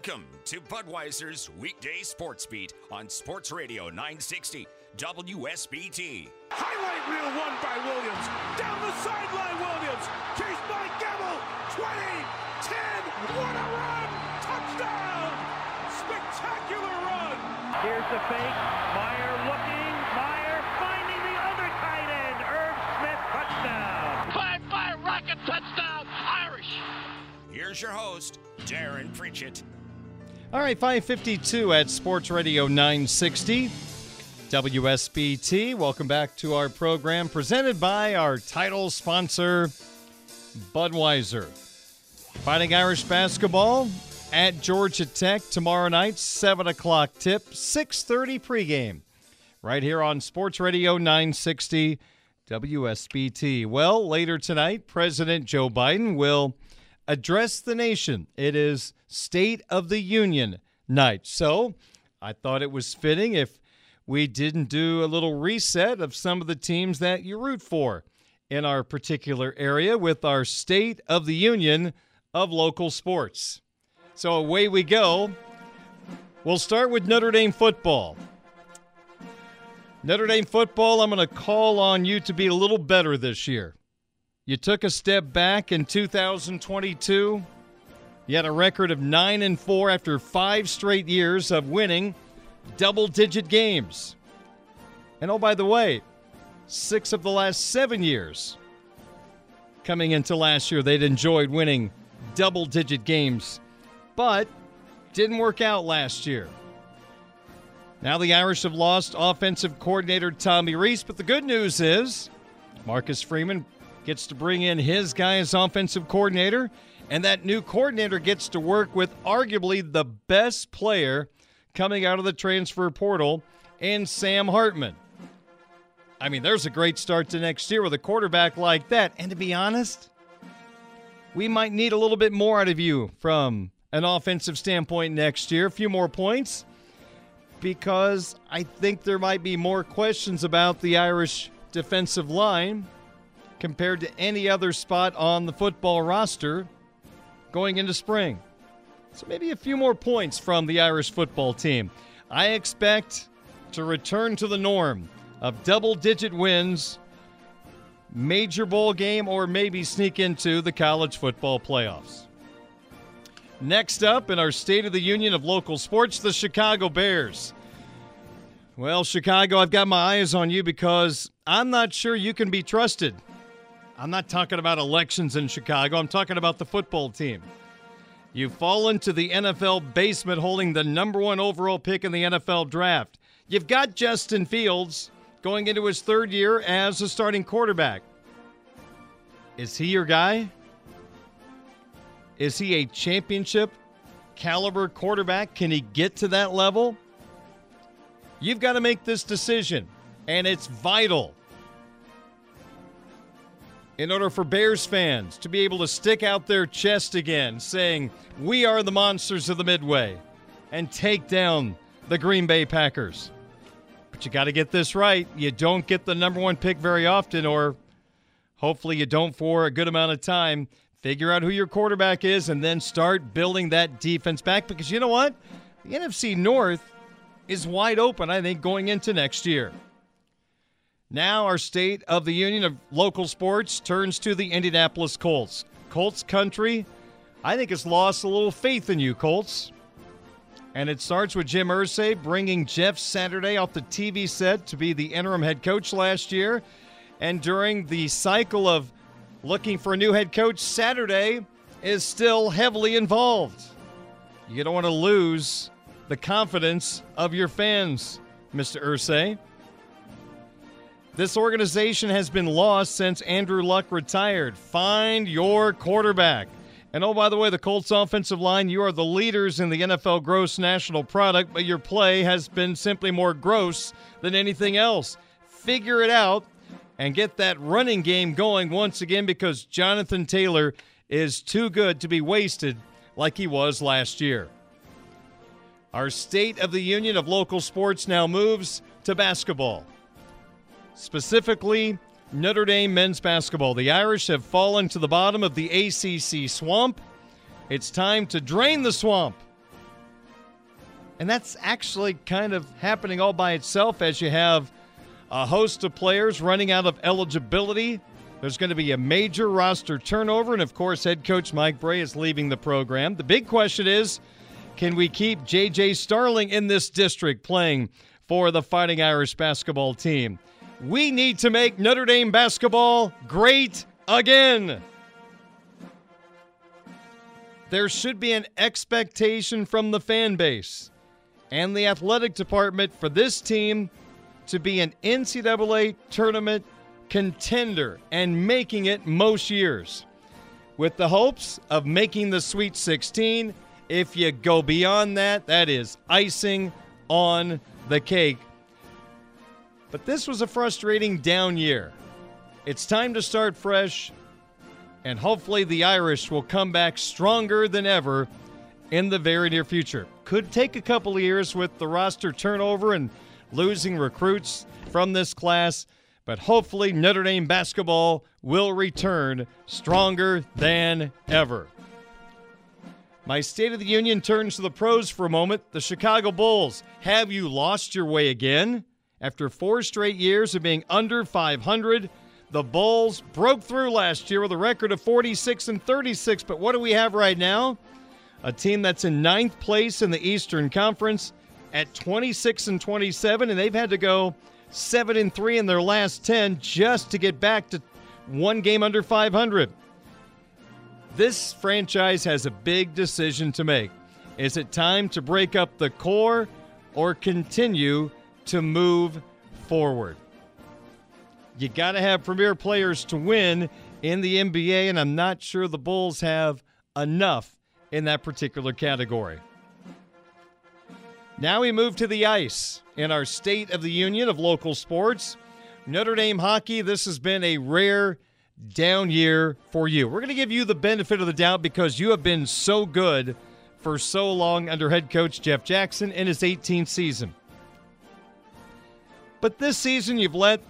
Welcome to Budweiser's weekday sports beat on Sports Radio 960 WSBT. Highlight reel won by Williams. Down the sideline, Williams. Chased by Gamble. 20, 10. What a run! Touchdown! Spectacular run! Here's the fake. Meyer looking. Meyer finding the other tight end. Irv Smith touchdown. Five, five, rocket touchdown, Irish. Here's your host, Darren Pritchett. All right, 552 at Sports Radio 960 WSBT. Welcome back to our program presented by our title sponsor, Budweiser. Fighting Irish basketball at Georgia Tech tomorrow night, 7 o'clock tip, 6.30 pregame. Right here on Sports Radio 960 WSBT. Well, later tonight, President Joe Biden will address the nation. It is State of the Union night. So I thought it was fitting if we didn't do a little reset of some of the teams that you root for in our particular area with our State of the Union of local sports. So away we go. We'll start with Notre Dame football. Notre Dame football, I'm going to call on you to be a little better this year. You took a step back in 2022. You had a record of 9 and 4 after 5 straight years of winning double-digit games. And oh by the way, 6 of the last 7 years coming into last year they'd enjoyed winning double-digit games, but didn't work out last year. Now the Irish have lost offensive coordinator Tommy Rees, but the good news is Marcus Freeman gets to bring in his guy as offensive coordinator, and that new coordinator gets to work with arguably the best player coming out of the transfer portal and Sam Hartman. I mean, there's a great start to next year with a quarterback like that. And to be honest, we might need a little bit more out of you from an offensive standpoint next year, a few more points, because I think there might be more questions about the Irish defensive line compared to any other spot on the football roster going into spring. So maybe a few more points from the Irish football team. I expect to return to the norm of double digit wins, major bowl game, or maybe sneak into the college football playoffs. Next up in our State of the Union of local sports, the Chicago Bears. Well, Chicago, I've got my eyes on you because I'm not sure you can be trusted. I'm not talking about elections in Chicago, I'm talking about the football team. You've fallen to the NFL basement holding the number one overall pick in the NFL draft. You've got Justin Fields going into his third year as a starting quarterback. Is he your guy? Is he a championship caliber quarterback? Can he get to that level? You've got to make this decision, and it's vital in order for Bears fans to be able to stick out their chest again, saying, We are the monsters of the Midway, and take down the Green Bay Packers. But you got to get this right. You don't get the number one pick very often, or hopefully you don't for a good amount of time. Figure out who your quarterback is and then start building that defense back because you know what? The NFC North is wide open, I think, going into next year. Now, our State of the Union of local sports turns to the Indianapolis Colts. Colts country, I think, has lost a little faith in you, Colts. And it starts with Jim Irsay bringing Jeff Saturday off the TV set to be the interim head coach last year. And during the cycle of looking for a new head coach, Saturday is still heavily involved. You don't want to lose the confidence of your fans, Mr. Irsay. This organization has been lost since Andrew Luck retired. Find your quarterback. And oh, by the way, the Colts offensive line, you are the leaders in the NFL gross national product, but your play has been simply more gross than anything else. Figure it out and get that running game going once again because Jonathan Taylor is too good to be wasted like he was last year. Our State of the Union of local sports now moves to basketball. Specifically, Notre Dame men's basketball. The Irish have fallen to the bottom of the ACC swamp. It's time to drain the swamp. And that's actually kind of happening all by itself as you have a host of players running out of eligibility. There's going to be a major roster turnover, and of course, head coach Mike Brey is leaving the program. The big question is can we keep J.J. Starling in this district playing for the Fighting Irish basketball team? We need to make Notre Dame basketball great again. There should be an expectation from the fan base and the athletic department for this team to be an NCAA tournament contender and making it most years. With the hopes of making the Sweet 16, if you go beyond that, that is icing on the cake but this was a frustrating down year. It's time to start fresh, and hopefully the Irish will come back stronger than ever in the very near future. Could take a couple of years with the roster turnover and losing recruits from this class, but hopefully Notre Dame basketball will return stronger than ever. My State of the Union turns to the pros for a moment. The Chicago Bulls. Have you lost your way again? After four straight years of being under 500, the Bulls broke through last year with a record of 46 and 36. But what do we have right now? A team that's in ninth place in the Eastern Conference at 26 and 27, and they've had to go 7 and 3 in their last 10 just to get back to one game under 500. This franchise has a big decision to make. Is it time to break up the core or continue to move forward. You got to have premier players to win in the NBA, and I'm not sure the Bulls have enough in that particular category. Now we move to the ice in our State of the Union of local sports. Notre Dame hockey, this has been a rare down year for you. We're going to give you the benefit of the doubt because you have been so good for so long under head coach Jeff Jackson in his 18th season. But this season, you've let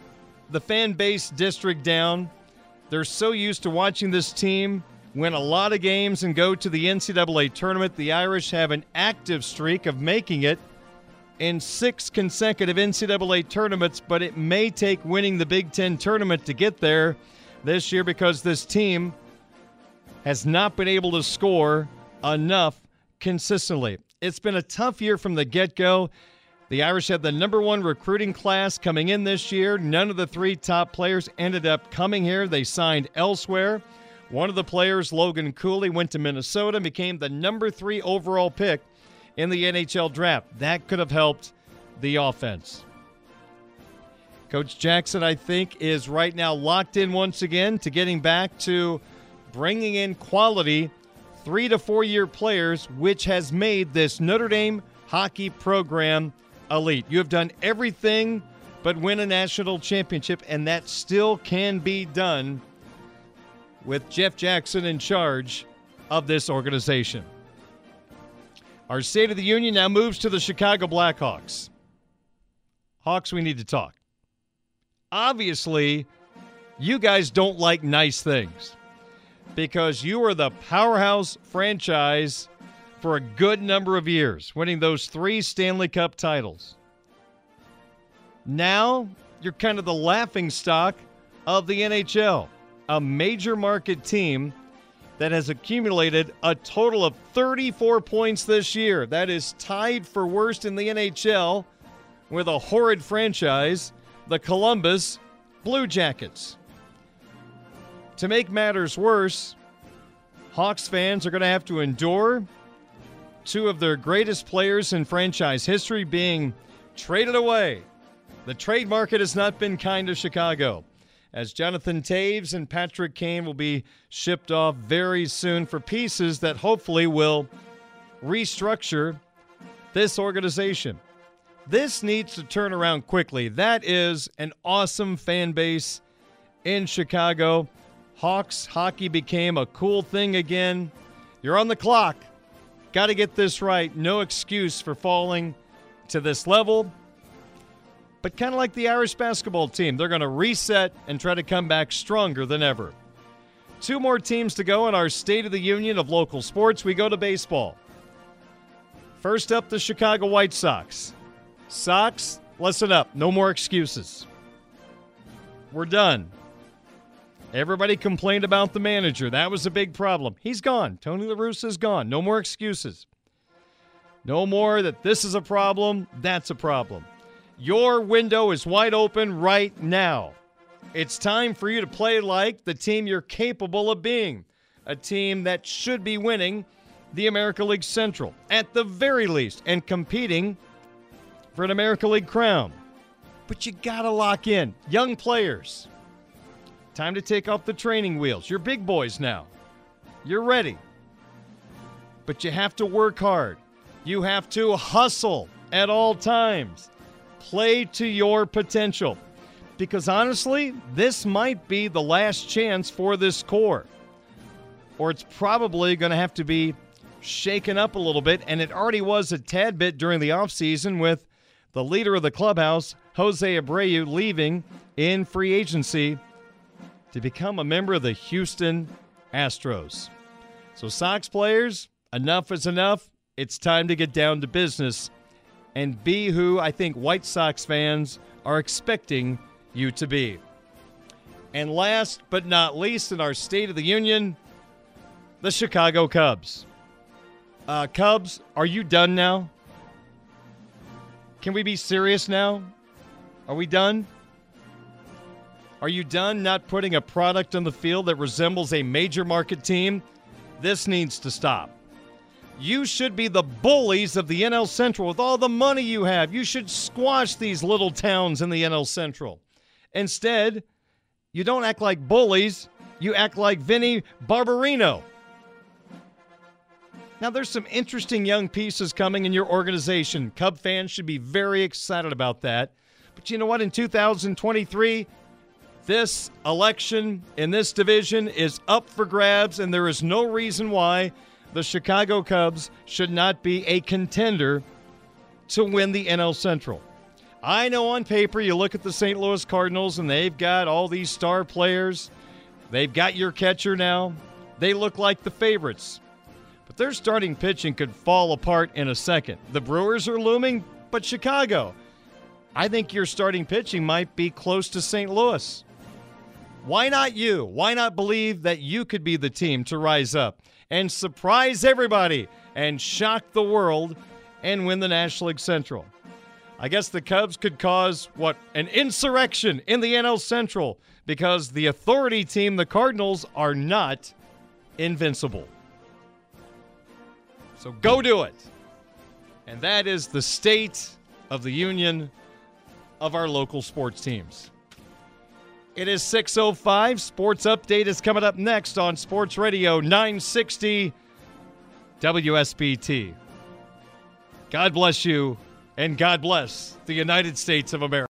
the fan base district down. They're so used to watching this team win a lot of games and go to the NCAA tournament. The Irish have an active streak of making it in six consecutive NCAA tournaments, but it may take winning the Big Ten tournament to get there this year because this team has not been able to score enough consistently. It's been a tough year from the get go. The Irish had the number one recruiting class coming in this year. None of the three top players ended up coming here. They signed elsewhere. One of the players, Logan Cooley, went to Minnesota and became the number three overall pick in the NHL draft. That could have helped the offense. Coach Jackson, I think, is right now locked in once again to getting back to bringing in quality three to four year players, which has made this Notre Dame hockey program elite. You have done everything but win a national championship, and that still can be done with Jeff Jackson in charge of this organization. Our State of the Union now moves to the Chicago Blackhawks. Hawks, we need to talk. Obviously, you guys don't like nice things because you are the powerhouse franchise for a good number of years, winning those three Stanley Cup titles. Now you're kind of the laughing stock of the NHL, a major market team that has accumulated a total of 34 points this year. That is tied for worst in the NHL with a horrid franchise, the Columbus Blue Jackets. To make matters worse, Hawks fans are going to have to endure two of their greatest players in franchise history being traded away. The trade market has not been kind to Chicago. as Jonathan Toews and Patrick Kane will be shipped off very soon for pieces that hopefully will restructure this organization. This needs to turn around quickly. That is an awesome fan base in Chicago. Hawks hockey became a cool thing again. You're on the clock. Got to get this right. No excuse for falling to this level. But kind of like the Irish basketball team, they're going to reset and try to come back stronger than ever. Two more teams to go in our State of the Union of local sports. We go to baseball. First up, the Chicago White Sox. Sox, listen up. No more excuses. We're done. Everybody complained about the manager. That was a big problem. He's gone. Tony La Russa is gone. No more excuses. No more that this is a problem, that's a problem. Your window is wide open right now. It's time for you to play like the team you're capable of being, a team that should be winning the America League Central at the very least and competing for an America League crown. But you got to lock in young players. Time to take off the training wheels. You're big boys now. You're ready. But you have to work hard. You have to hustle at all times. Play to your potential. Because honestly, this might be the last chance for this core. Or it's probably going to have to be shaken up a little bit, and it already was a tad bit during the offseason with the leader of the clubhouse, Jose Abreu, leaving in free agency to become a member of the Houston Astros. So, Sox players, enough is enough. It's time to get down to business and be who I think White Sox fans are expecting you to be. And last but not least, in our State of the Union, the Chicago Cubs. Uh, Cubs, are you done now? Can we be serious now? Are we done? Are you done not putting a product on the field that resembles a major market team? This needs to stop. You should be the bullies of the NL Central with all the money you have. You should squash these little towns in the NL Central. Instead, you don't act like bullies, you act like Vinny Barbarino. Now, there's some interesting young pieces coming in your organization. Cub fans should be very excited about that. But you know what? In 2023, this election in this division is up for grabs, and there is no reason why the Chicago Cubs should not be a contender to win the NL Central. I know on paper you look at the St. Louis Cardinals and they've got all these star players. They've got your catcher now. They look like the favorites. But their starting pitching could fall apart in a second. The Brewers are looming, but Chicago. I think your starting pitching might be close to St. Louis. Why not you? Why not believe that you could be the team to rise up and surprise everybody and shock the world and win the National League Central? I guess the Cubs could cause what an insurrection in the NL Central because the authority team, the Cardinals, are not invincible. So go do it. And that is the state of the union of our local sports teams. It is 6:05. Sports update is coming up next on Sports Radio 960 WSBT. God bless you and God bless the United States of America.